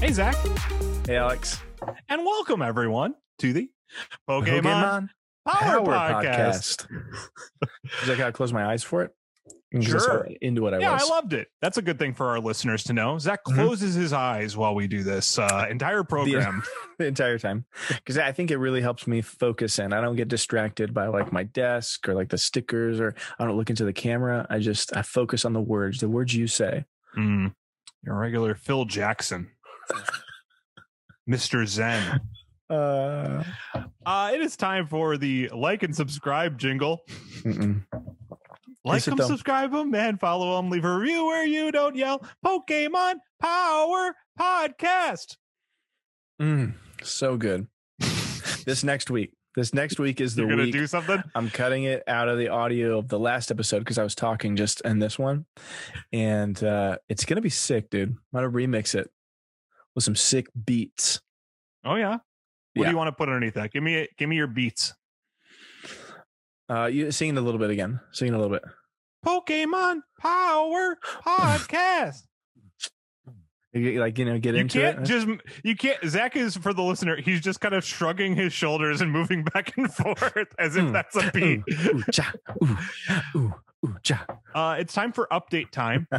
Hey, Zach, Hey, Alex. and welcome everyone to the Pokemon, Power, Podcast. Is I gotta close my eyes for it? Sure. into what I yeah, was. I loved it. That's a good thing for our listeners to know. Zach Mhm. closes his eyes while we do this uh, entire program. the entire time because I think it really helps me focus in. I don't get distracted by like my desk or like the stickers or I don't look into the camera. I just I focus on the words, the words you say. Mm, your regular Phil Jackson, Mr. Zen. Uh, Uh, it is time for the like and subscribe jingle. mm-mm. Like them, subscribe them, and follow them. Leave a review where you don't yell. Pokemon Power Podcast. Mm, so good. this next week. This next week is the You're gonna week do something. I'm cutting it out of the audio of the last episode because I was talking just in this one. And uh it's gonna be sick, dude. I'm gonna remix it with some sick beats. Oh yeah. What Yeah. do you want to put underneath that? Give me give me your beats. Uh you sing it a little bit again. Sing it a little bit. Pokemon Power Podcast. Like you know, get into you into can't it. just you can't Zach is for the listener, he's just kind of shrugging his shoulders and moving back and forth as if Mm. that's a beat. ooh, cha, ooh, ooh, ooh, cha. Uh it's time for update time.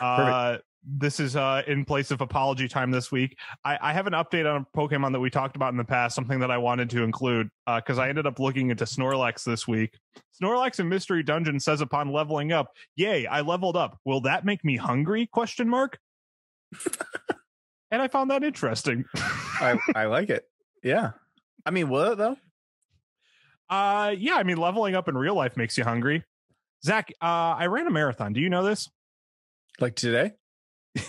Uh this is uh in place of apology time this week. I, I have an update on a Pokemon that we talked about in the past, something that I wanted to include because I ended up looking into Snorlax this week. Snorlax in Mystery Dungeon says upon leveling up, "Yay, I leveled up. Will that make me hungry?" Question mark. and I found that interesting. I, I like it. Yeah. I mean, will it though? uh, yeah, I mean, leveling up in real life makes you hungry. Zach, uh, I ran a marathon. Do you know this? Like today?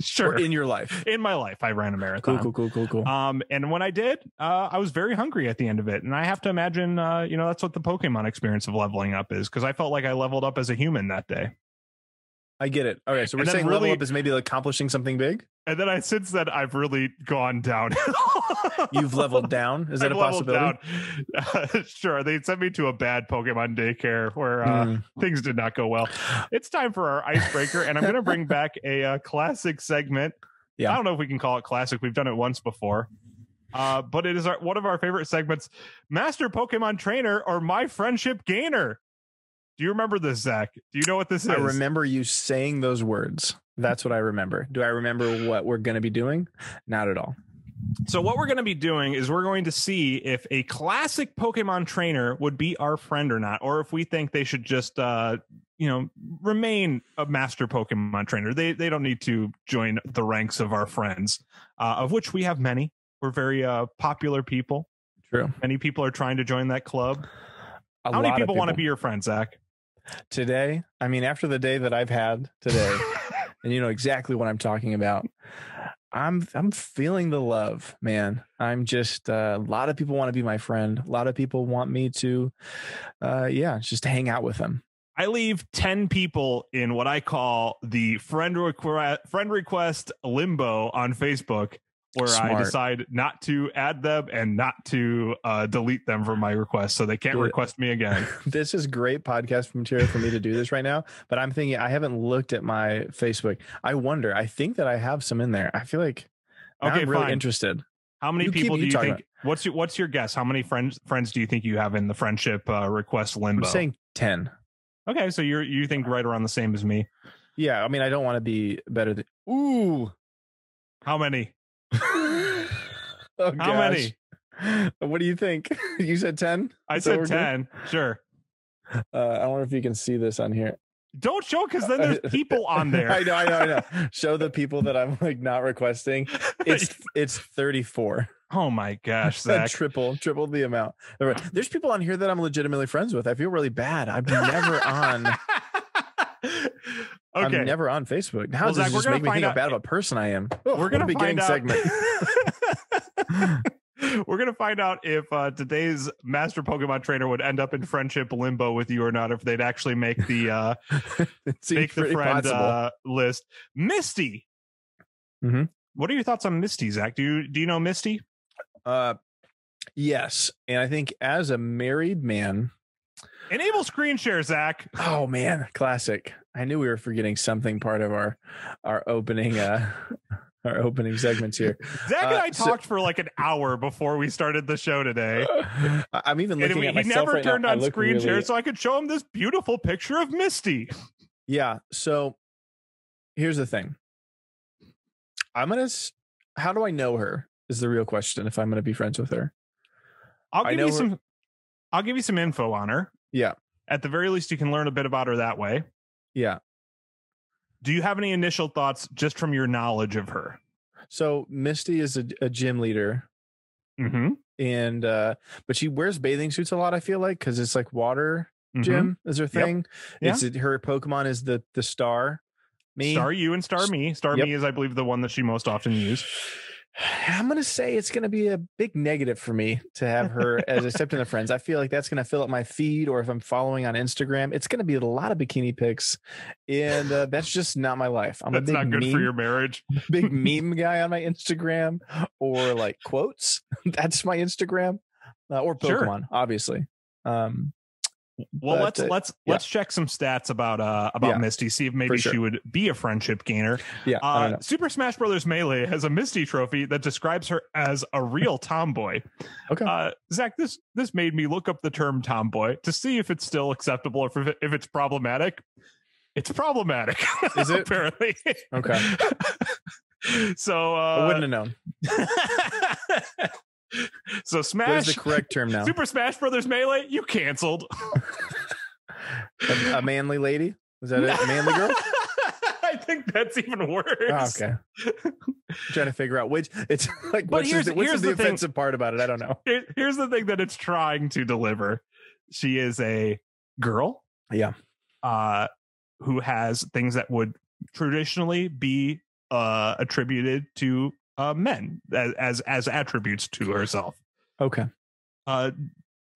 Sure. Or in your life? in my life, I ran a marathon. Cool, cool, cool, cool, cool. Um, and when I did, uh, I was very hungry at the end of it, and I have to imagine, uh, you know, that's what the Pokemon experience of leveling up is, because I felt like I leveled up as a human that day. I get it. Okay, so we're saying really- level up is maybe accomplishing something big. And then I since then I've really gone down. You've leveled down. Is that I've a possibility? Uh, sure, they sent me to a bad Pokemon daycare where uh, Mm. things did not go well. It's time for our icebreaker, and I'm going to bring back a uh, classic segment. Yeah. I don't know if we can call it classic. We've done it once before. Uh, but it is our, one of our favorite segments Master Pokemon Trainer or My Friendship Gainer. Do you remember this, Zach? Do you know what this is? I remember you saying those words. That's what I remember. Do I remember what we're going to be doing? Not at all. So what we're going to be doing is we're going to see if a classic Pokemon trainer would be our friend or not, or if we think they should just, uh, you know, remain a master Pokemon trainer. They they don't need to join the ranks of our friends, uh, of which we have many. We're very uh, popular people. True. Many people are trying to join that club. A How many of people, want to be your friend, Zach? Today? I mean, after the day that I've had today, and you know exactly what I'm talking about. I'm I'm feeling the love, man. I'm just uh, a lot of people want to be my friend. A lot of people want me to, uh, yeah, just hang out with them. I leave 10 people in what I call the friend request friend request limbo on Facebook where I decide not to add them and not to uh, delete them from my request so they can't Dude. request me again. This is great podcast material for me to do this right now. But I'm thinking I haven't looked at my Facebook. I wonder. I think that I have some in there. I feel like Okay, I'm really fine. interested. How many You people you do you think about- what's your what's your guess? How many friends friends do you think you have in the friendship uh, request limbo? I'm saying ten. okay, so you're you think right around the same as me. Yeah, I mean, I don't want to be better than. Ooh. How many? oh, How gosh. many? What do you think? You said ten. I Is said what we're doing? 10. Sure. Uh, I wonder if you can see this on here. Don't show cuz then there's people on there. I know, I know, I know. Show the people that I'm like not requesting. It's it's 34. oh my gosh, Zach. triple, triple the amount. There's people on here that I'm legitimately friends with. I feel really bad. I'm never on. Okay. I'm never on Facebook. How Well, does Zach, this just make me think how bad of a person I am? Oh, we're gonna find out. segment. we're gonna find out if uh, today's master Pokemon trainer would end up in friendship limbo with you or not. If they'd actually make the uh, make the friend uh, list. Misty. Mhm. What are your thoughts on Misty, Zach? Do you do you know Misty? Uh, yes, and I think as a married man, Enable screen share, Zach. oh man, classic. I knew we were forgetting something part of our our opening uh our opening segments here. Zach and Uh, I so- talked for like an hour before we started the show today. I'm even looking we, at he myself never right now. turned I on screen share so I could show him this beautiful picture of Misty. Yeah. So here's the thing. I'm gonna. How do I know her? Is the real question. If I'm gonna be friends with her. I'll give you her- some I'll give you some info on her. Yeah. At the very least you can learn a bit about her that way. Yeah. Do you have any initial thoughts just from your knowledge of her? So Misty is a, a gym leader, Mm-hmm. and uh but she wears bathing suits a lot. I feel like because it's like water Mm-hmm. gym is her Yep. thing. It's her Pokemon is the the star. Me. Staryu and Starmie. Star Yep. Me is, I believe, the one that she most often used. I'm gonna say it's gonna be a big negative for me to have her as except in the friends. I feel like that's gonna fill up my feed, or if I'm following on Instagram, it's gonna be a lot of bikini pics, and uh, that's just not my life. I'm That's a big not good meme, for your marriage. big meme guy on my Instagram, or like quotes. that's my Instagram, uh, or Sure. Pokemon, obviously. Um, Well, But, let's uh, let's yeah. let's check some stats about uh about Yeah. Misty. See if maybe sure. she would be a friendship gainer. yeah, Uh. Super Smash Brothers Melee has a Misty trophy that describes her as a real tomboy. Okay. Uh, Zach, this this made me look up the term tomboy to see if it's still acceptable or if, if it's problematic. It's problematic. Is it? apparently? Okay. so I uh, wouldn't have known. so What is Smash the correct term now? Super Smash Brothers Melee, you canceled. A, a manly lady? Is that? A manly girl? I think that's even worse. Oh, okay. trying to figure out which it's like But what's, here's- the, what's here's the, the thing. offensive part about it? I don't know. Here- here's the thing that it's trying to deliver. She is a girl. Yeah. Uh who has things that would traditionally be uh attributed to uh men as as, as attributes to herself. Okay. Uh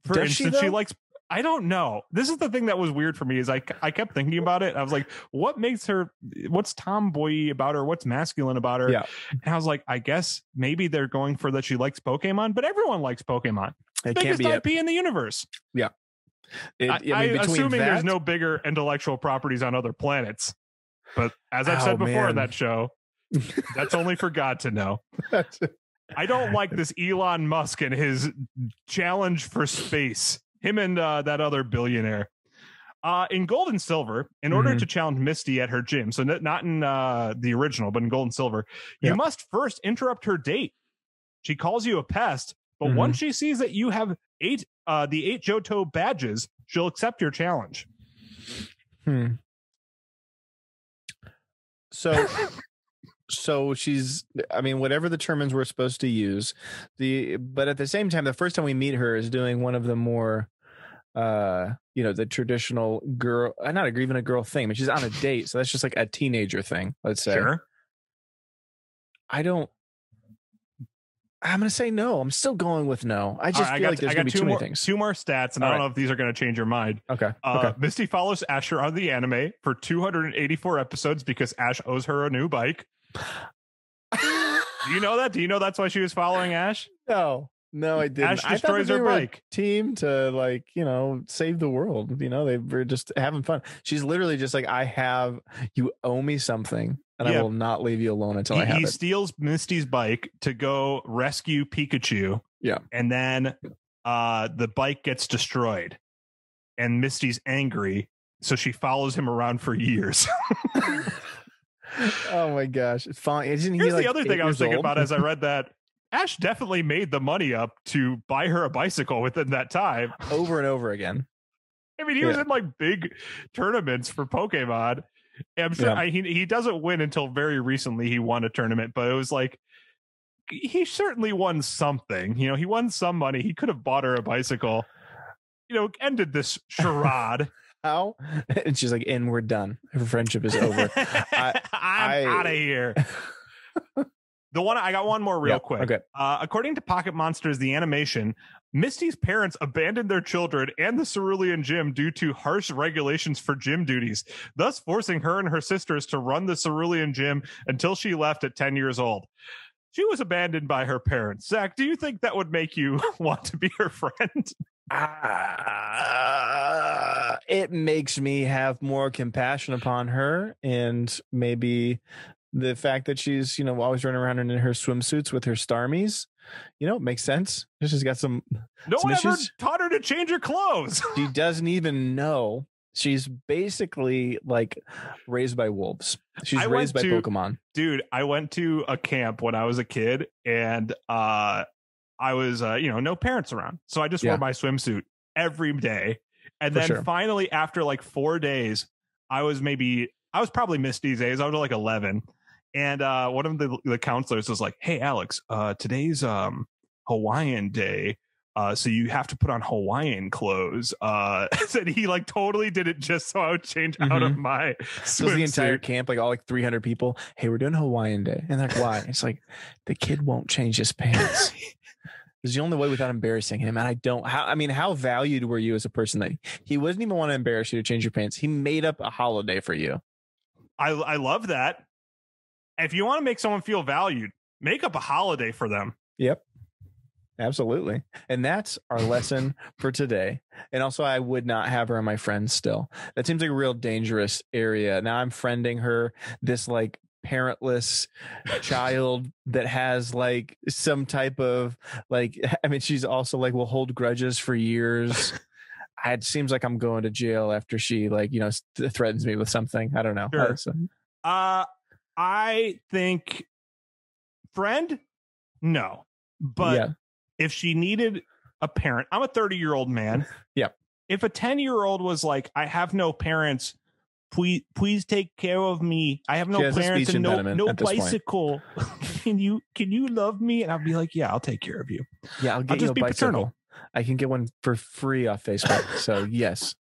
for Does she, instance, she, though? likes I don't know. This is the thing that was weird for me is I I kept thinking about it. I was like, what makes her what's tomboy about her? What's masculine about her? Yeah. And I was like, I guess maybe they're going for that she likes Pokemon, but everyone likes Pokemon. It can't Biggest be. IP in the universe. it, I, I, mean, assuming that, there's no bigger intellectual properties on other planets. But as I've Oh, said before man. in that show, that's only for God to know. I don't like this Elon Musk and his challenge for space. Him and uh, that other billionaire. Uh, in Gold and Silver, in order Mhm. to challenge Misty at her gym, so n- not in uh, the original, but in Gold and Silver, you Yeah. must first interrupt her date. She calls you a pest, but Mhm. once she sees that you have eight, uh, the eight Johto badges, she'll accept your challenge. Hmm. So, so she's. I mean, whatever the terms we're supposed to use, the but at the same time, the first time we meet her is doing one of the more, uh, you know, the traditional girl, uh, not even a girl thing, but she's on a date, so that's just like a teenager thing. Let's say. Sure. I don't. I'm gonna say no. I'm still going with no. I just All right, feel I got, like there's gonna be two too more, many things. two more stats, and I don't right. know if these are going to change your mind. Okay. Uh, okay. Misty follows Asher on the anime for 284 episodes because Ash owes her a new bike. Do you know that? Do you know that's why she was following Ash? No, no, I didn't. Ash I destroys her bike. Team to like you know save the world. You know they were just having fun. She's literally just like, I have you owe me something, and Yeah. I will not leave you alone until He, I have it. he it. steals Misty's bike to go rescue Pikachu. Yeah. And then uh, the bike gets destroyed, and Misty's angry. So she follows him around for years. oh my gosh, it's fine. Isn't he Here's like the other thing I was thinking old? about as I read that. Ash definitely made the money up to buy her a bicycle within that time. over and over again. I mean, he was in like big tournaments for Pokemon. And I'm sure Yeah. I, he he doesn't win until very recently. He won a tournament, but it was like he certainly won something. You know, he won some money. He could have bought her a bicycle. You know, ended this charade. How? And she's like, and we're done. Her friendship is over. I'm out of here. The one I got one more real Yeah, quick. okay. Uh, according to Pocket Monsters, the animation, Misty's parents abandoned their children and the Cerulean gym due to harsh regulations for gym duties, thus forcing her and her sisters to run the Cerulean gym until she left at 10 years old. She was abandoned by her parents. Zach, do you think that would make you want to be her friend? Ah, it makes me have more compassion upon her and maybe the fact that she's you know always running around in her swimsuits with her starmies you know it makes sense. She's got some No Some one ever taught her to change her clothes. she doesn't even know. She's basically like raised by wolves. She's I raised by to- pokemon. dude i went to a camp when i was a kid and uh i was uh you know no parents around. So i just Yeah. wore my swimsuit every day. And For then sure. finally after like four days i was maybe i was probably missed these days. I was like 11 and uh one of the the counselors was like hey alex uh today's um hawaiian day. Uh, so you have to put on Hawaiian clothes. Uh, said he like totally did it just so I would change out of my so the entire camp like all like 300 people. Hey we're doing hawaiian day. And like why? It's like the kid won't change his pants It's the only way without embarrassing him. And I don't how I mean, how valued were you as a person that he wouldn't even want to embarrass you to change your pants? He made up a holiday for you. I I love that. If you want to make someone feel valued, make up a holiday for them. Yep. Absolutely. And that's our lesson for today. And also I would not have her on my friends still. That seems like a real dangerous area. Now I'm friending her, this like parentless child that has like some type of like I mean she's also like will hold grudges for years. It seems like I'm going to jail after she like, you know, th- threatens me with something. I don't know. Sure. Uh, Uh I think friend, no. But yeah. if she needed a parent, I'm a 30 year old man. Yep. If a 10 year old was like, I have no parents, please please take care of me. I have no She has a parents and no no at this point. bicycle. can you can you love me? And I'll be like, yeah, I'll take care of you. Yeah, I'll get just you a be bicycle. paternal. I can get one for free off Facebook. So yes.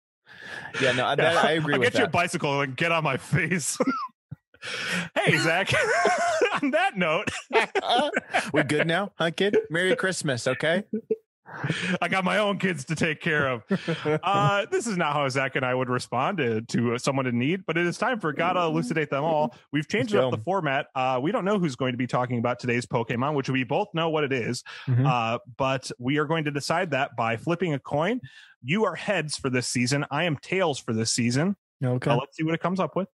Yeah, no, that, I agree I'll with get you a bicycle and get on my face. hey, Zach. on that note, we good now, huh, kid? Merry Christmas, okay? I got my own kids to take care of. Uh, this is not how Zach and I would respond to, to someone in need, but it is time for Gotta Elucidate Them All. We've changed up the format. Uh, we don't know who's going to be talking about today's Pokemon, which we both know what it is, Mhm. uh, but we are going to decide that by flipping a coin. You are heads for this season. I am tails for this season. okay. Let's see what it comes up with.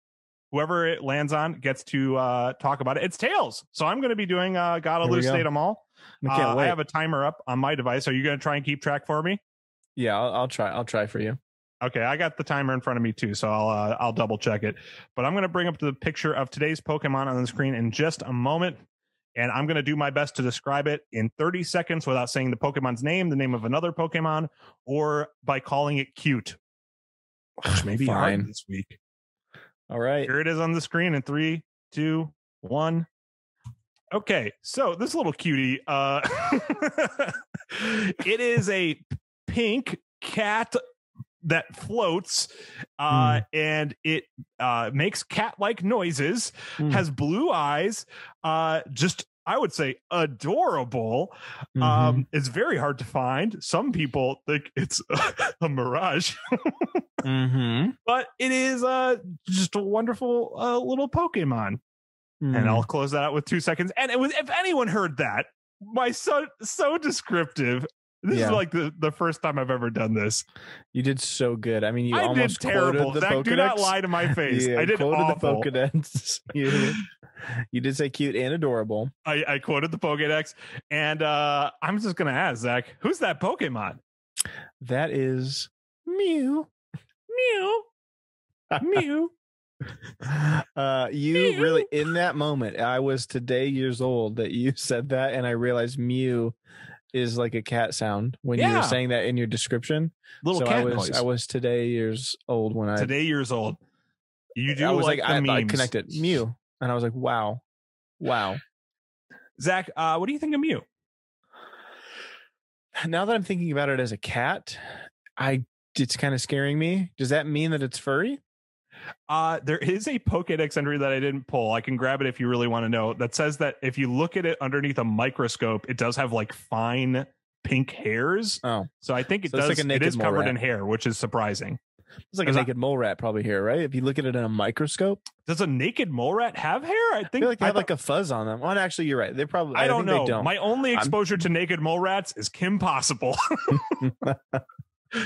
Whoever it lands on gets to uh, talk about it. It's tails, so I'm going to be doing uh, "Gotta Here go. Elucidate Them All." I Uh. I have a timer up on my device. Are you going to try and keep track for me? yeah, I'll, I'll try. I'll try for you. Okay, I got the timer in front of me too, so I'll uh, I'll double check it. But I'm going to bring up the picture of today's Pokemon on the screen in just a moment, and I'm going to do my best to describe it in 30 seconds without saying the Pokemon's name, the name of another Pokemon, or by calling it cute, which may be hard Fine. this week. All right. Here it is on the screen in three, two, one. Okay, so this little cutie, uh, it is a pink cat that floats, uh, and it uh, makes cat-like noises, Hmm. has blue eyes, uh, just I would say adorable. Mhm. Um, it's very hard to find. Some people think it's a mirage Mhm. but it is uh just a wonderful uh, little Pokemon. Mhm. And I'll close that out with two seconds. And it was if anyone heard that, my so so descriptive. This Yeah. is like the, the first time I've ever done this. you did so good. I mean, you I did almost terrible. quoted the Zach, do not lie to my face. Yeah, I did quoted awful. the Pokedex. you, you did say cute and adorable. I, I quoted the Pokedex, and uh, I'm just gonna ask Zach, who's that Pokemon? That is Mew. Mew, Mew. Uh, you really in that moment. I was today years old that you said that, and I realized Mew is like a cat sound when you Yeah. were saying that in your description. Little so cat I was noise. I was today years old when I Today years old. You do I was like, like, I, I connected Mew, and I was like, wow, wow. Zach, uh, what do you think of Mew? Now that I'm thinking about it as a cat, I it's kind of scaring me. Does that mean that it's furry? Uh, there is a Pokedex entry that I didn't pull. I can grab it if you really want to know. That says that if you look at it underneath a microscope, it does have like fine pink hairs. Oh, So I think it So does. like a naked is covered rat. in hair, which is surprising. it's like a naked mole rat probably here, right? If you look at it in a microscope, Does a naked mole rat have hair? I I think. feel like they I, have like a fuzz on them. Well, actually, you're right. They probably. I don't know. They don't. My only I'm- exposure to naked mole rats is Kim Possible. Do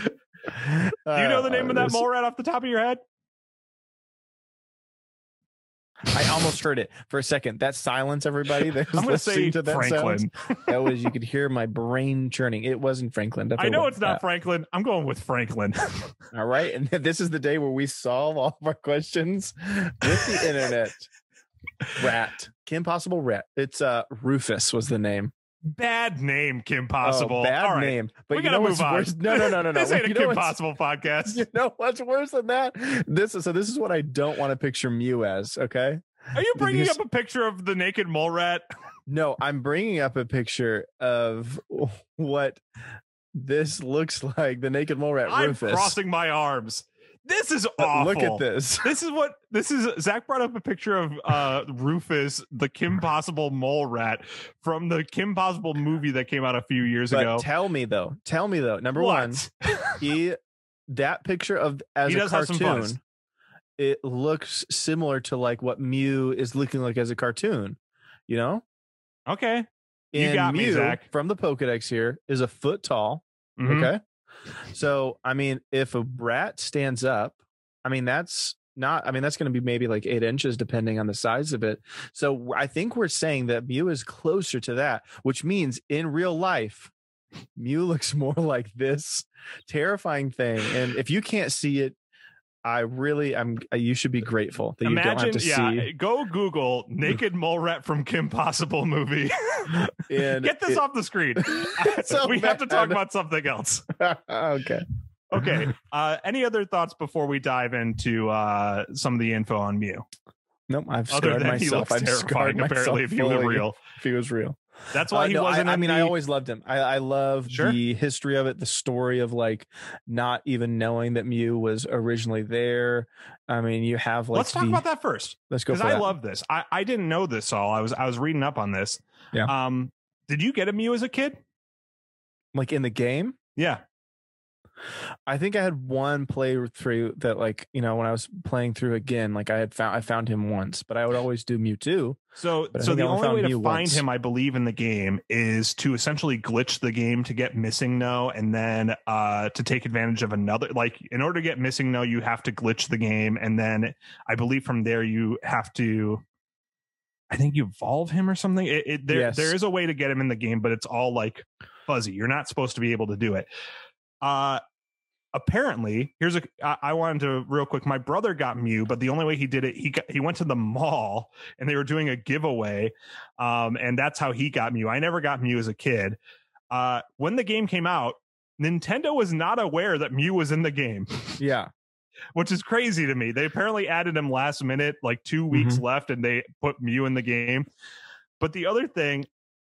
you know the name of that mole rat off the top of your head? I almost heard it for a second. That silence, everybody. That was I'm going to say to that Franklin. that was you could hear my brain churning. It wasn't Franklin. I know it's not that. Franklin. I'm going with Franklin. All right, and this is the day where we solve all of our questions with the internet. Rat, Kim Possible Rat. It's uh Rufus was the name. Bad name, Kim Oh, Possible. bad All right. name. But we you gotta know move what's on. worse? No, no, no, no, no. this ain't a You know Kim Possible podcast. You know what's worse than that? This is so. This is what I don't want to picture Mew as. Okay. Are you bringing up a picture of the naked mole rat? No, I'm bringing up a picture of what this looks like. The naked mole rat I'm Rufus. crossing my arms. This is awful. Look at this. This is what this is. Zach brought up a picture of uh Rufus, the Kim Possible mole rat from the Kim Possible movie that came out a few years But ago. tell me though. Tell me though. Number What? one, he that picture of as He a does have some cartoon. It looks similar to like what Mew is looking like as a cartoon. You know, Okay. You And got me, Zach. from the Pokedex here is a foot tall. Mhm. Okay. So, I mean, if a rat stands up, I mean, that's not, I mean, that's going to be maybe like eight inches depending on the size of it. So, I think we're saying that Mew is closer to that, which means in real life, Mew looks more like this terrifying thing. And if you can't see it, I really, I'm, uh, you should be grateful that you don't have Imagine, to yeah. see. Go Google naked mole rat from Kim Possible movie. And Get this it- off the screen. So we have to talk about something else. okay. Okay. Uh, any other thoughts before we dive into uh, some of the info on Mew? Nope. I've scarred he myself. I've scarred terrifying, apparently, myself if he was real. If he was real. That's why Uh, he no, wasn't. I, I mean, the- I always loved him. I, I love Sure. the history of it, the story of like not even knowing that Mew was originally there. I mean, you have like Let's talk about that first. Let's go because I that. love this. I, I didn't know this all. I was I was reading up on this. Yeah. Um. Did you get a Mew as a kid? like in the game. Yeah. I think I had one playthrough that like you know when I was playing through again, like I had found I found him once, but I would always do Mewtwo. So so the only way to Mew find once. him, I believe, in the game is to essentially glitch the game to get MissingNo, and then uh to take advantage of another. Like in order to get MissingNo, you have to glitch the game, and then I believe from there you have to. I think you evolve him or something. It, it there Yes. there is a way to get him in the game, but it's all like fuzzy. You're not supposed to be able to do it. Uh apparently, here's a I, I wanted to real quick. My brother got Mew, but the only way he did it, he got he went to the mall and they were doing a giveaway. Um, and that's how he got Mew. I never got Mew as a kid. Uh when the game came out, Nintendo was not aware that Mew was in the game, Yeah, which is crazy to me. They apparently added him last minute, like two weeks left, and they put Mew in the game. But the other thing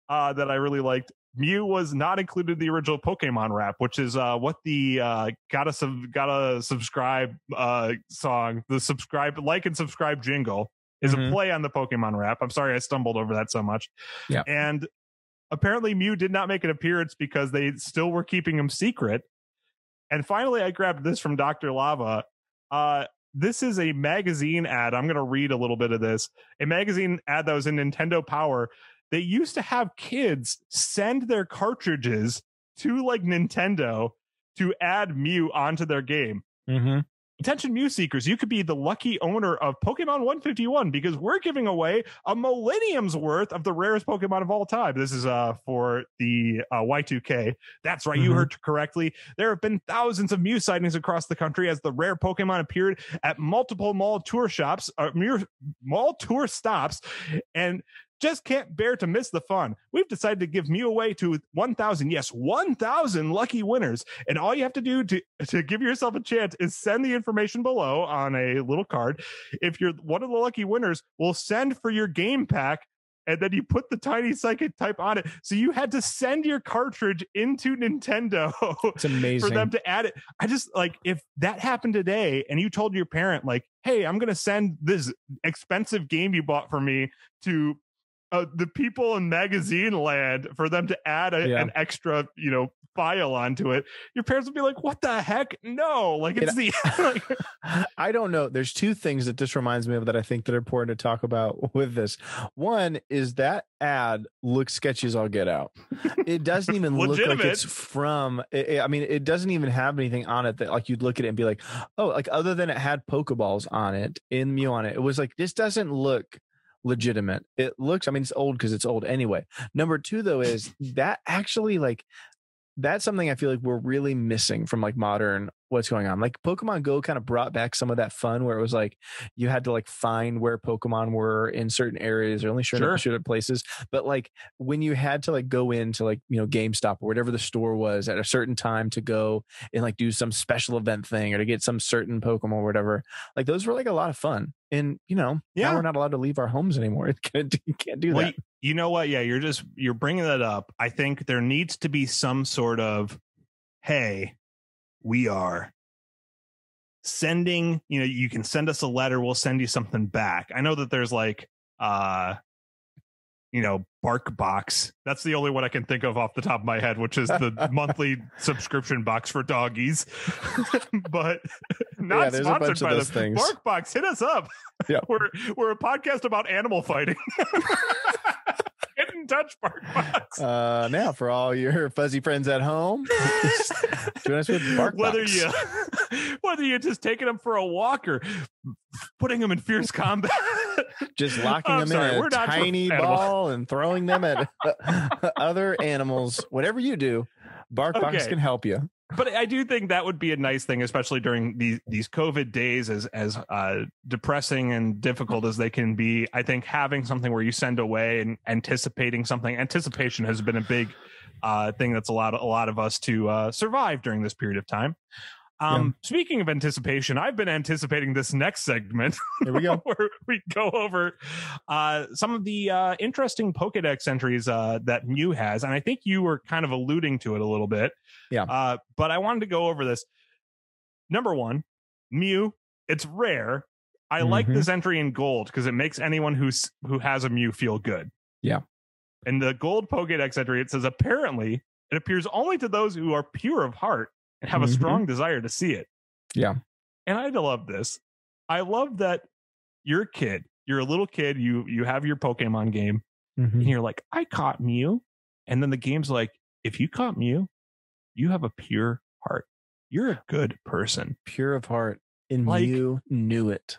uh, that I really liked, Mew was not included in the original Pokemon rap, which is uh, what the uh, gotta sub- gotta subscribe uh, song, the subscribe like and subscribe jingle is Mhm. a play on the Pokemon rap. I'm sorry I stumbled over that so much. Yeah. and apparently Mew did not make an appearance because they still were keeping him secret. And finally, I grabbed this from Dr. Lava. Uh, this is a magazine ad. I'm going to read a little bit of this. A magazine ad that was in Nintendo Power. They used to have kids send their cartridges to like Nintendo to add Mew onto their game. mm-hmm. Attention Mew seekers, you could be the lucky owner of Pokemon 151 because we're giving away a millennium's worth of the rarest Pokemon of all time. This is uh for the uh, Y2K. That's right, you Mhm. heard correctly. There have been thousands of Mew sightings across the country as the rare Pokemon appeared at multiple mall tour shops, uh, mall tour stops, and just can't bear to miss the fun. We've decided to give Mew away to 1,000, yes, 1,000 lucky winners. And all you have to do to, to give yourself a chance is send the information below on a little card. If you're one of the lucky winners, we'll send for your game pack. And then you put the tiny psychic type on it. So you had to send your cartridge into Nintendo It's amazing. for them to add it. I just like if that happened today and you told your parent, like, hey, I'm gonna send this expensive game you bought for me to uh, the people in magazine land for them to add a, Yeah. an extra, you know, file onto it, your parents would be like, "What the heck? No!" Like it's the like, I don't know. There's two things that this reminds me of that I think that are important to talk about with this. One is that ad looks sketchy as all get out. It doesn't even look like it's from. i I mean, it doesn't even have anything on it that like you'd look at it and be like, oh, like other than it had Pokeballs on it in Mew on it. It was like this doesn't look legitimate. It looks. I mean, it's old because it's old anyway. Number two though is that actually like that's something I feel like we're really missing from like modern what's going on. Like Pokemon Go kind of brought back some of that fun where it was like you had to like find where Pokemon were in certain areas or only certain, Sure. places. But like when you had to like go into like, you know, GameStop or whatever the store was at a certain time to go and like do some special event thing or to get some certain Pokemon or whatever, like those were like a lot of fun. And you know, Yeah. now we're not allowed to leave our homes anymore. It can't, you can't do Well, that. y- you know what? Yeah, you're just you're bringing that up. I think there needs to be some sort of, hey, we are sending. You know, you can send us a letter. We'll send you something back. I know that there's like, uh, you know, Bark Box. That's the only one I can think of off the top of my head, which is the monthly subscription box for doggies. but not Yeah, there's a sponsored bunch of by those them. things. Bark Box, hit us up. Yeah. we're we're a podcast about animal fighting. In touch, Bark Box. Uh, now for all your fuzzy friends at home, join us with BarkBox. whether you whether you're just taking them for a walk or putting them in fierce combat. just locking I'm them sorry, in a tiny ball and throwing them at other animals. Whatever you do, BarkBox Okay. can help you. But I do think that would be a nice thing, especially during these these COVID days, as as uh, depressing and difficult as they can be. I think having something where you send away and anticipating something. Anticipation has been a big uh, thing that's allowed a lot of us to uh, survive during this period of time. Um, Speaking of anticipation, I've been anticipating this next segment. Here we go. where we go over uh, some of the uh, interesting Pokedex entries uh, that Mew has, and I think you were kind of alluding to it a little bit. Yeah. Uh, but I wanted to go over this. Number one, Mew. It's rare. I like Mhm. this entry in gold because it makes anyone who's who has a Mew feel good. Yeah. In the gold Pokedex entry, it says apparently it appears only to those who are pure of heart and have a Mhm. strong desire to see it. Yeah. And I love this. I love that you're a kid. You're a little kid. You you have your Pokemon game, Mhm. and you're like, I caught Mew, and then the game's like, if you caught Mew, you have a pure heart. You're a good person. Pure of heart, and Like- you knew it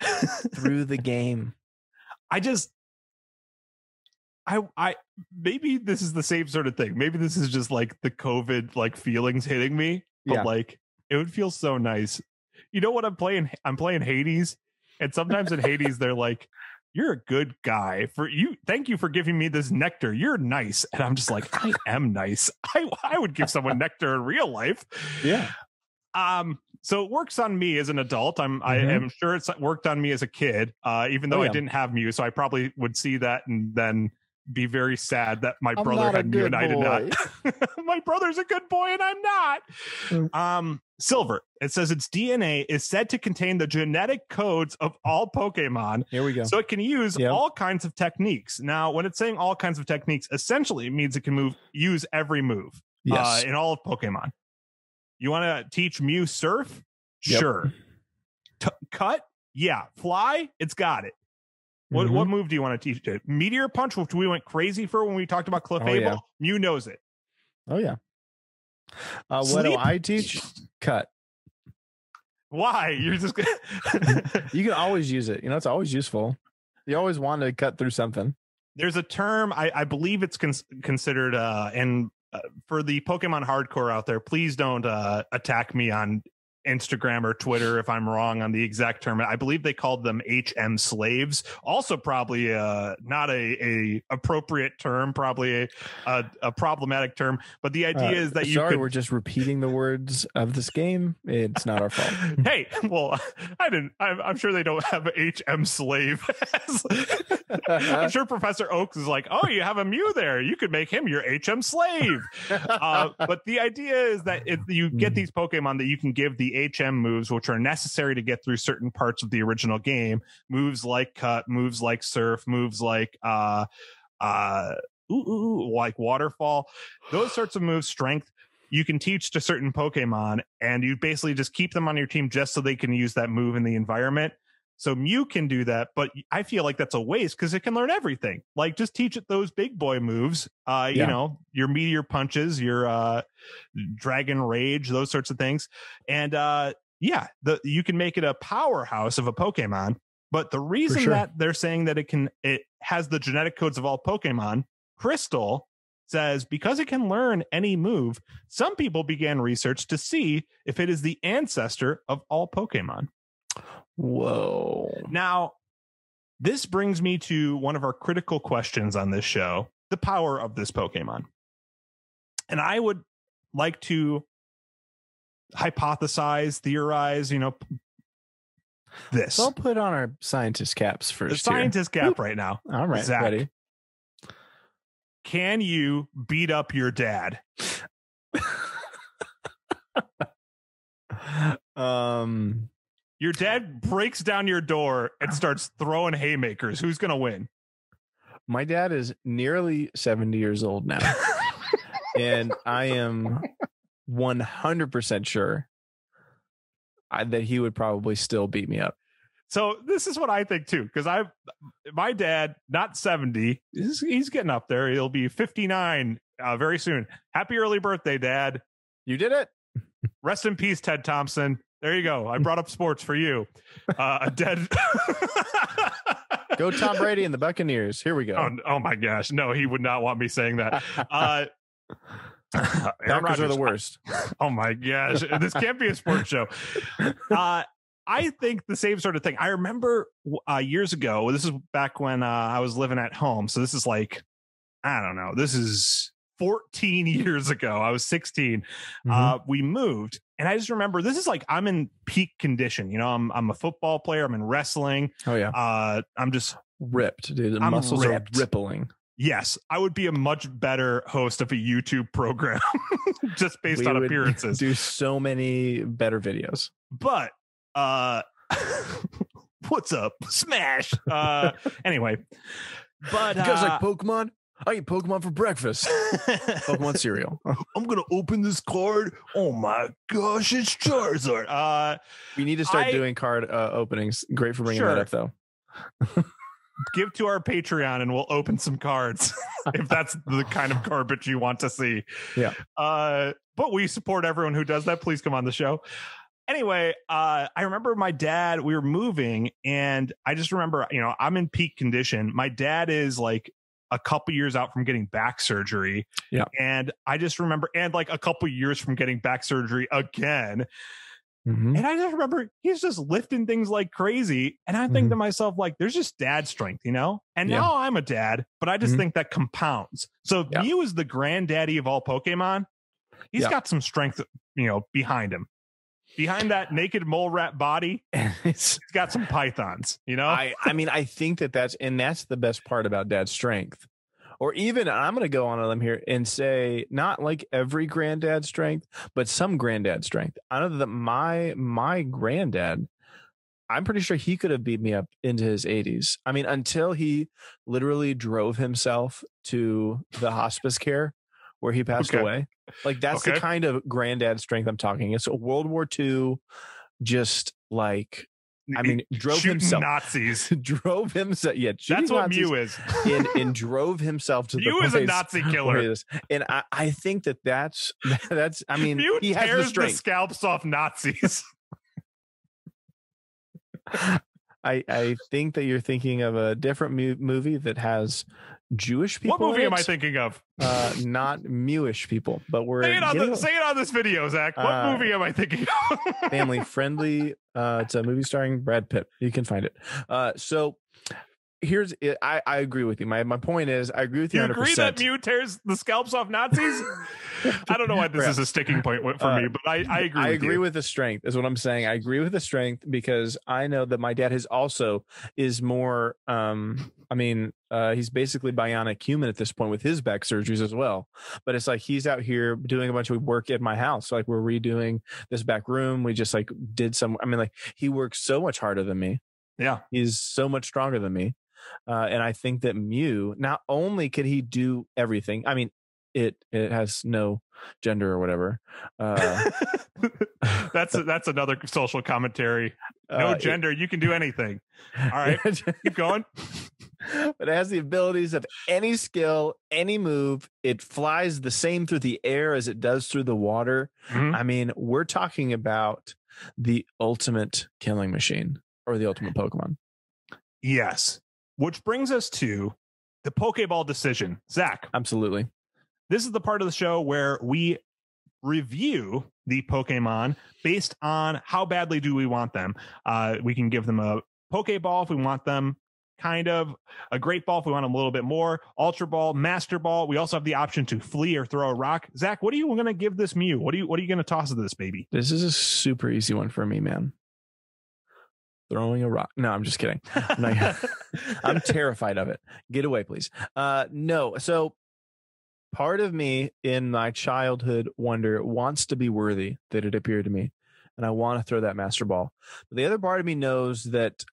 through the game. I just, I I maybe this is the same sort of thing. Maybe this is just like the COVID like feelings hitting me, but Yeah. like it would feel so nice. You know what I'm playing? I'm playing Hades, and sometimes in Hades they're like, "You're a good guy for you. Thank you for giving me this nectar. You're nice." And I'm just like, "I am nice. I I would give someone nectar in real life." Yeah. um so it works on me as an adult i'm i Mhm. am sure it's worked on me as a kid uh even though Oh, i didn't have mew so i probably would see that and then be very sad that my I'm brother had good and i did not my brother's a good boy and i'm not Mm. um silver it says its dna is said to contain the genetic codes of all pokemon Here we go. so it can use Yep. all kinds of techniques now when it's saying all kinds of techniques essentially it means it can move use every move yes. uh, in all of Pokemon. You want to teach Mew surf? Yep. Sure. T- cut? Yeah. Fly? It's got it. What Mhm. what move do you want to teach it? Meteor Punch, which we went crazy for when we talked about Clefable. Oh, yeah. Mew knows it. Oh yeah. Uh, what do I teach? Cut. Why? You're just gonna You can always use it. You know, it's always useful. You always want to cut through something. There's a term I, I believe it's cons- considered uh and uh, for the Pokemon hardcore out there, please don't uh attack me on Instagram or Twitter if I'm wrong on the exact term. I believe they called them HM slaves. Also, probably uh, not a, a appropriate term, probably a, a, a problematic term. But the idea Uh, is that you sorry, could. we're just repeating the words of this game. It's not our fault. hey, well, I didn't. I'm, I'm sure they don't have HM slave. I'm sure Professor Oaks is like, oh, you have a Mew there. You could make him your HM slave. uh, but the idea is that if you get Mhm. these Pokemon that you can give the HM moves, which are necessary to get through certain parts of the original game. Moves like cut, moves like surf, moves like uh uh ooh, ooh, like waterfall. Those sorts of moves, strength, you can teach to certain Pokemon, and you basically just keep them on your team just so they can use that move in the environment. So Mew can do that, but I feel like that's a waste because it can learn everything. Like just teach it those big boy moves. Uh, Yeah. you know, your meteor punches, your uh dragon rage, those sorts of things. And uh yeah, the you can make it a powerhouse of a Pokemon. But the reason sure. that they're saying that it can it has the genetic codes of all Pokemon, Crystal says because it can learn any move, some people began research to see if it is the ancestor of all Pokemon. Whoa. Now, this brings me to one of our critical questions on this show the power of this Pokemon. And I would like to hypothesize, theorize, you know, this. So I'll put on our scientist caps the first. here. scientist gap right now. All right, Zach. ready. Can you beat up your dad? um, Your dad breaks down your door and starts throwing haymakers. Who's going to win? my dad is nearly 70 years old now, and I am 100% sure I, that he would probably still beat me up. So this is what I think too, because I, my dad, not seventy, he's, he's getting up there. He'll be fifty nine uh, very soon. Happy early birthday, Dad! You did it. Rest in peace, Ted Thompson. There you go. I brought up sports for you. Uh, a dead. Go Tom Brady and the Buccaneers. Here we go. oh, oh my gosh, no, he would not want me saying that. Uh, Aaron Packers are the worst. Oh my gosh, this can't be a sports show. Uh, I think the same sort of thing. I remember uh, years ago. This is back when uh, I was living at home. So this is like, I don't know. This is 14 years ago. I was 16. Mhm. Uh, we moved, and I just remember this is like I'm in peak condition. You know, I'm I'm a football player. I'm in wrestling. oh yeah, Uh, I'm just ripped, dude. The I'm muscles ripped. are rippling. yes. I would be a much better host of a YouTube program just based We on appearances. Do so many better videos. but uh what's up smash uh anyway but You guys uh, like Pokemon? I eat Pokemon for breakfast. Pokemon cereal. i'm gonna open this card oh my gosh it's charizard uh We need to start I- doing card uh, openings. Great for bringing Sure. that up, though. give to our patreon and we'll open some cards if that's the kind of garbage you want to see Yeah. uh but we support everyone who does that please come on the show anyway uh i remember my dad we were moving and i just remember you know i'm in peak condition my dad is like a couple years out from getting back surgery Yeah. and i just remember and like a couple years from getting back surgery again Mhm. and I just remember he's just lifting things like crazy. And I think Mhm. to myself, like, there's just dad strength, you know? And Yeah. now I'm a dad, but I just Mhm. think that compounds. So Yeah. Mew is the granddaddy of all Pokemon. He's Yeah. got some strength, you know, behind him. Behind that naked mole rat body, It's- got some pythons, you know? I, I mean, I think that that's, and that's the best part about dad's strength. Or even, I'm going to go on a limb here and say, not like every granddad strength, but some granddad strength. I know that my, my granddad, I'm pretty sure he could have beat me up into his 80s. I mean, until he literally drove himself to the hospice care where he passed Okay. away. Like, that's Okay. the kind of granddad strength I'm talking. It's a World War II, just like, I mean, drove Shooting himself Nazis. drove himself. Yeah, That's what Nazis Mew is. and, and drove himself to the Mew is a Nazi killer. And I, I think that that's that's. I mean, Mew he has the tears the strength. scalps off Nazis. I I think that you're thinking of a different mu- movie that has Jewish people. what movie am I thinking of? Uh, not Mewish people, but we're Say it, on the, say it on this video, Zach. What Uh, movie am I thinking of? family friendly. Uh, it's a movie starring Brad Pitt. You can find it. Uh, so here's I I agree with you. My my point is I agree with you. You 100%. agree that Mew tears the scalps off Nazis? I don't know why this is a sticking point for Uh, me, but I, I agree. I with agree you. with the strength is what I'm saying. I agree with the strength because I know that my dad has also is more um I mean uh he's basically bionic human at this point with his back surgeries as well. But it's like he's out here doing a bunch of work at my house. Like we're redoing this back room. We just like did some I mean like he works so much harder than me. Yeah. He's so much stronger than me. Uh and I think that Mew not only could he do everything. I mean it it has no gender or whatever. Uh that's that's another social commentary. No uh, it- gender, you can do anything. All right, keep going. but it has the abilities of any skill, any move. It flies the same through the air as it does through the water. Mhm. I mean, we're talking about the ultimate killing machine or the ultimate Pokemon. Yes, which brings us to the Pokeball decision. Zach, Absolutely. this is the part of the show where we review the Pokemon based on how badly do we want them. Uh, we can give them a Pokeball if we want them kind of a great ball if we want them a little bit more ultra ball master ball we also have the option to flee or throw a rock zach what are you going to give this mew what are you what are you going to toss to this baby This is a super easy one for me, man. Throwing a rock. No, I'm just kidding. not- I'm terrified of it. Get away, please. Uh, no. So part of me in my childhood wonder wants to be worthy that it appeared to me. And I want to throw that master ball. But the other part of me knows that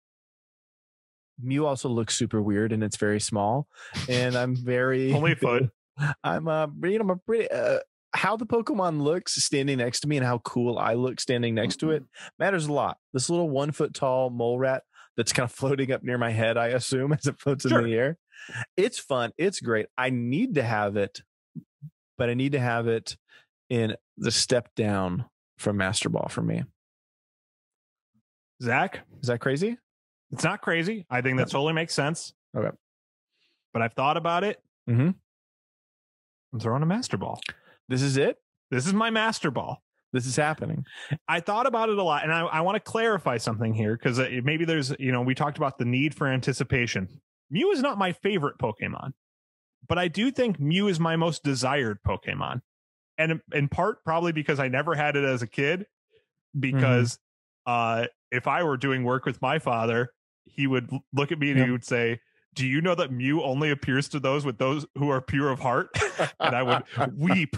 Mew also looks super weird and it's very small. And I'm very only foot I'm uh you know I'm a pretty uh how the Pokemon looks standing next to me and how cool I look standing next to it matters a lot. This little one foot tall mole rat that's kind of floating up near my head, I assume, as it floats Sure. in the air. It's fun. It's great. I need to have it, but I need to have it in the step down from Master Ball for me. zach Is that crazy? it's not crazy i think that totally makes sense Okay. but i've thought about it Mm-hmm. i'm throwing a master ball This is it. this is my master ball This is happening. I thought about it a lot, and I, I want to clarify something here because maybe there's, you know, we talked about the need for anticipation. Mew is not my favorite Pokemon, but I do think Mew is my most desired Pokemon. And in- part, probably because I never had it as a kid, because uh, if I were doing work with my father, he would look at me and Yeah. he would say, Do you know that Mew only appears to those with those who are pure of heart? and I would weep.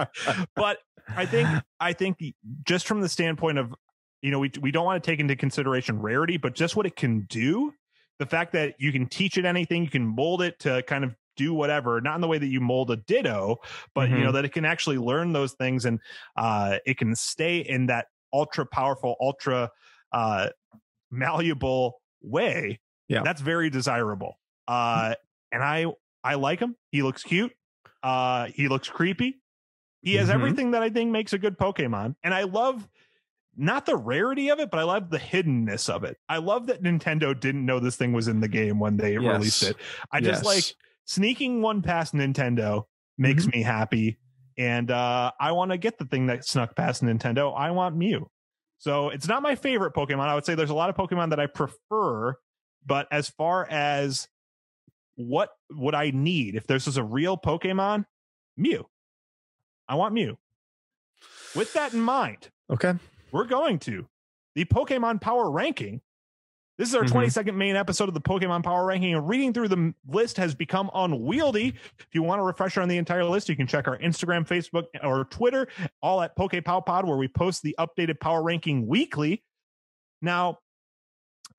but I think I think just from the standpoint of you know we we don't want to take into consideration rarity, but just what it can do, the fact that you can teach it anything, you can mold it to kind of do whatever, not in the way that you mold a ditto, but you know that it can actually learn those things and uh, it can stay in that ultra powerful, ultra uh, malleable way. Yeah. that's very desirable. Uh, and I I like him. He looks cute. Uh, he looks creepy. He has Mhm. everything that I think makes a good Pokemon. And I love not the rarity of it, but I love the hiddenness of it. I love that Nintendo didn't know this thing was in the game when they Yes. released it. I just Yes. like sneaking one past Nintendo makes Mm-hmm. me happy. And uh, I want to get the thing that snuck past Nintendo. I want Mew. So it's not my favorite Pokemon. I would say there's a lot of Pokemon that I prefer, but as far as what would I need if this was a real Pokemon, Mew. I want Mew. With that in mind, Okay. we're going to the Pokemon Power Ranking. This is our Mhm. 22nd main episode of the Pokemon Power Ranking, and reading through the list has become unwieldy. If you want a refresher on the entire list, you can check our Instagram, Facebook, or Twitter, all at PokePowPod, where we post the updated Power Ranking weekly. Now,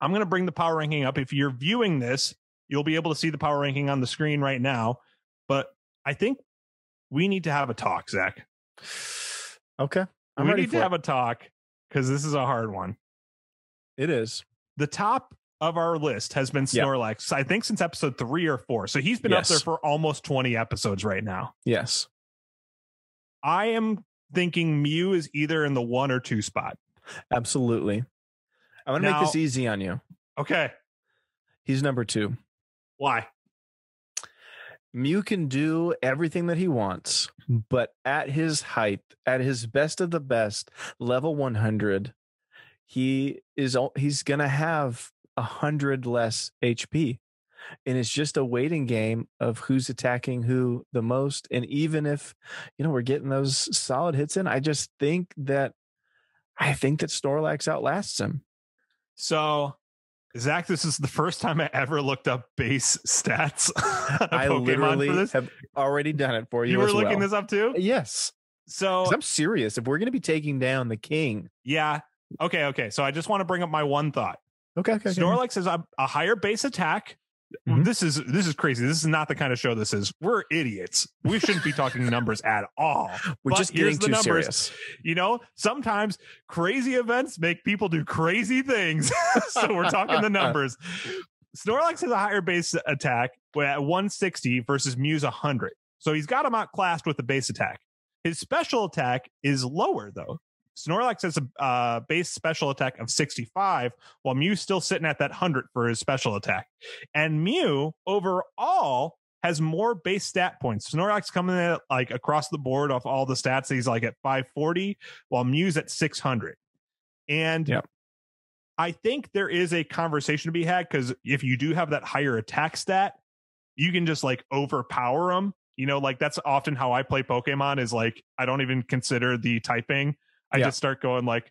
I'm going to bring the Power Ranking up. If you're viewing this, you'll be able to see the Power Ranking on the screen right now. But I think we need to have a talk, Zach. Okay. I'm we ready need to it. have a talk because this is a hard one. It is. the top of our list has been Yeah. Snorlax, I think since episode three or four. So he's been Yes. up there for almost 20 episodes right now. Yes. I am thinking Mew is either in the one or two spot. Absolutely. I'm going to Now- make this easy on you. Okay. He's number two. Why? Mew can do everything that he wants, but at his height, at his best of the best, level 100, he is he's gonna have a hundred less HP. and it's just a waiting game of who's attacking who the most. And even if you know we're getting those solid hits in, I just think that I think that Snorlax outlasts him. So, Zach, this is the first time I ever looked up base stats. I literally have already done it for you. You were looking well. this up too? Yes. So I'm serious. If we're going to be taking down the king, yeah. Okay. Okay. So I just want to bring up my one thought. Okay. okay Snorlax has a, a higher base attack. Mm-hmm. This is this is crazy. This is not the kind of show this is. We're idiots. We shouldn't be talking numbers at all. We're but just getting too numbers. serious. You know, sometimes crazy events make people do crazy things. so we're talking the numbers. Snorlax has a higher base attack at 160 versus Mew's 100. So he's got him outclassed with the base attack. His special attack is lower though. Snorlax has a uh, base special attack of 65, while Mew's still sitting at that 100 for his special attack. And Mew overall has more base stat points. Snorlax coming in at, like across the board off all the stats. He's like at 540, while Mew's at 600. And yep. I think there is a conversation to be had because if you do have that higher attack stat, you can just like overpower them. You know, like that's often how I play Pokemon is like I don't even consider the typing. I yeah. just start going like,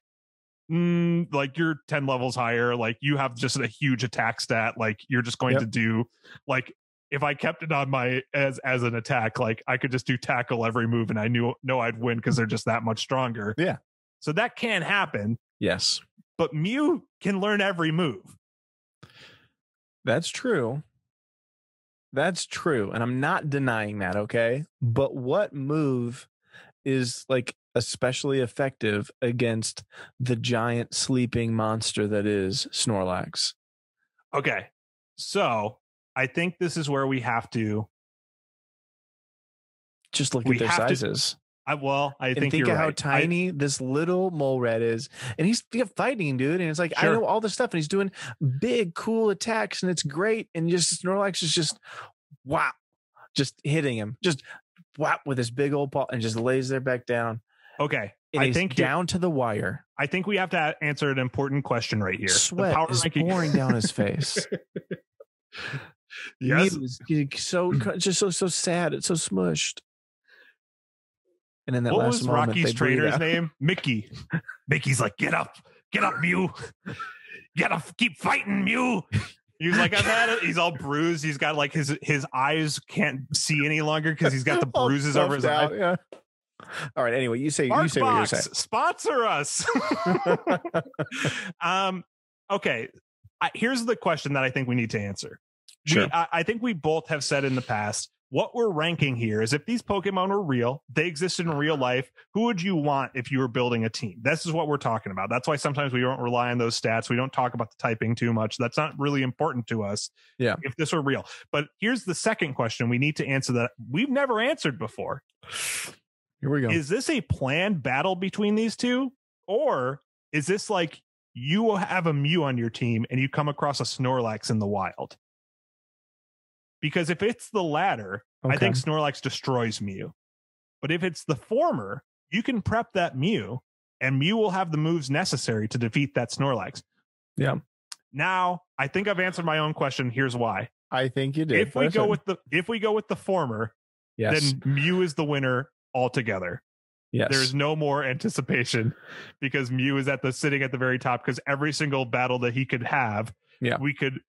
mm, like you're 10 levels higher. Like you have just a huge attack stat. Like you're just going yep. to do like if I kept it on my as as an attack, like I could just do tackle every move and I knew no I'd win because they're just that much stronger. Yeah. So that can happen. Yes. But Mew can learn every move. That's true. That's true. And I'm not denying that, okay? But what move is like especially effective against the giant sleeping monster that is Snorlax? Okay. So I think this is where we have to just look at their sizes. To, I, well, I think, think of right. how tiny I, this little mole red is, and he's fighting, dude. And it's like sure. I know all this stuff, and he's doing big, cool attacks, and it's great. And just Snorlax is just wow, just hitting him, just whap with his big old paw, and just lays there back down. Okay, and I think down to the wire. I think we have to answer an important question right here. Sweat is ranking. pouring down his face. yes, so mm. just so so sad. It's so smushed. And in that what last was moment, Rocky's trainer's name? Mickey. Mickey's like, get up, get up, Mew. Get up, keep fighting, Mew. He's like, I've had it. He's all bruised. He's got like his his eyes can't see any longer because he's got the bruises over his eyes. Yeah. All right. Anyway, you say you say Box, what you're saying. Sponsor us. um. Okay. I, here's the question that I think we need to answer. Sure. We, I, I think we both have said in the past what we're ranking here is if these Pokemon were real, they exist in real life, who would you want if you were building a team? This is what we're talking about. That's why sometimes we don't rely on those stats. We don't talk about the typing too much. That's not really important to us. Yeah. If this were real. But here's the second question we need to answer that we've never answered before. Here we go. Is this a planned battle between these two? Or is this like you will have a Mew on your team and you come across a Snorlax in the wild? Because if it's the latter, okay. I think Snorlax destroys Mew. But if it's the former, you can prep that Mew and Mew will have the moves necessary to defeat that Snorlax. Yeah. Now, I think I've answered my own question. Here's why. I think you did. If we go with the if we go with the former, yes. then Mew is the winner altogether. Yes. There's no more anticipation because Mew is at the sitting at the very top because every single battle that he could have, yeah. we could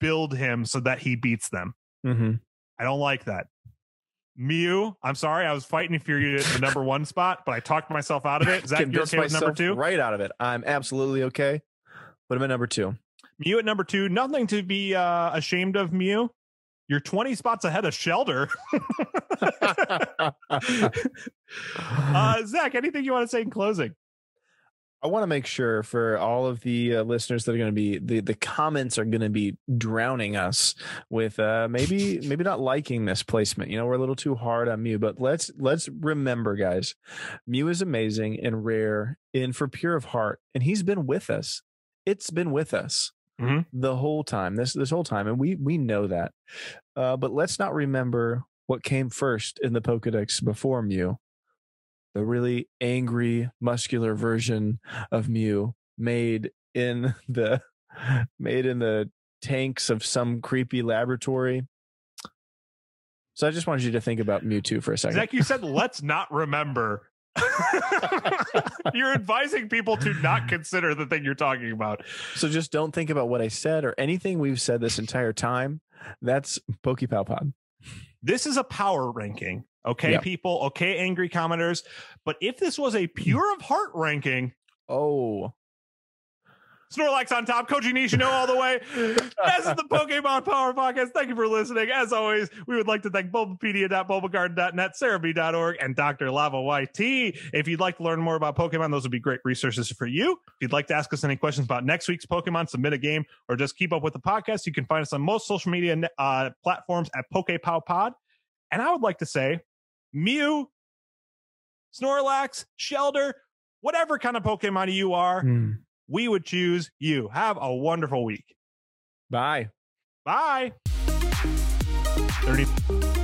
build him so that he beats them. Mm-hmm. I don't like that. Mew, I'm sorry, I was fighting for you the number one spot, but I talked myself out of it. Zach, you okay with number two? Right out of it. I'm absolutely okay. Put him at number two. Mew at number two. Nothing to be uh, ashamed of, Mew. You're 20 spots ahead of Shellder. uh, Zach, anything you want to say in closing? I want to make sure for all of the uh, listeners that are going to be the the comments are going to be drowning us with uh maybe maybe not liking this placement. You know, we're a little too hard on Mew, but let's let's remember guys. Mew is amazing and rare and for pure of heart and he's been with us. It's been with us mm-hmm. the whole time. This this whole time and we we know that. Uh but let's not remember what came first in the Pokédex before Mew the really angry, muscular version of Mew made in the made in the tanks of some creepy laboratory. So I just wanted you to think about Mewtwo for a second. Zach, you said let's not remember. you're advising people to not consider the thing you're talking about. So just don't think about what I said or anything we've said this entire time. That's PokePowPod. This is a power ranking. Okay, people. Okay, angry commenters. But if this was a pure of heart ranking, Oh, Snorlax on top, Koji Nishino all the way. This is the Pokemon Power Podcast. Thank you for listening. As always, we would like to thank Bulbapedia.bulbagarden.net, Serebii.org, and Dr. Lava YT. If you'd like to learn more about Pokemon, those would be great resources for you. If you'd like to ask us any questions about next week's Pokemon, submit a game, or just keep up with the podcast, you can find us on most social media uh, platforms at PokePowPod. And I would like to say, Mew, Snorlax, Shellder, whatever kind of Pokemon you are, Hmm. We would choose you. Have a wonderful week. bye. Bye. 30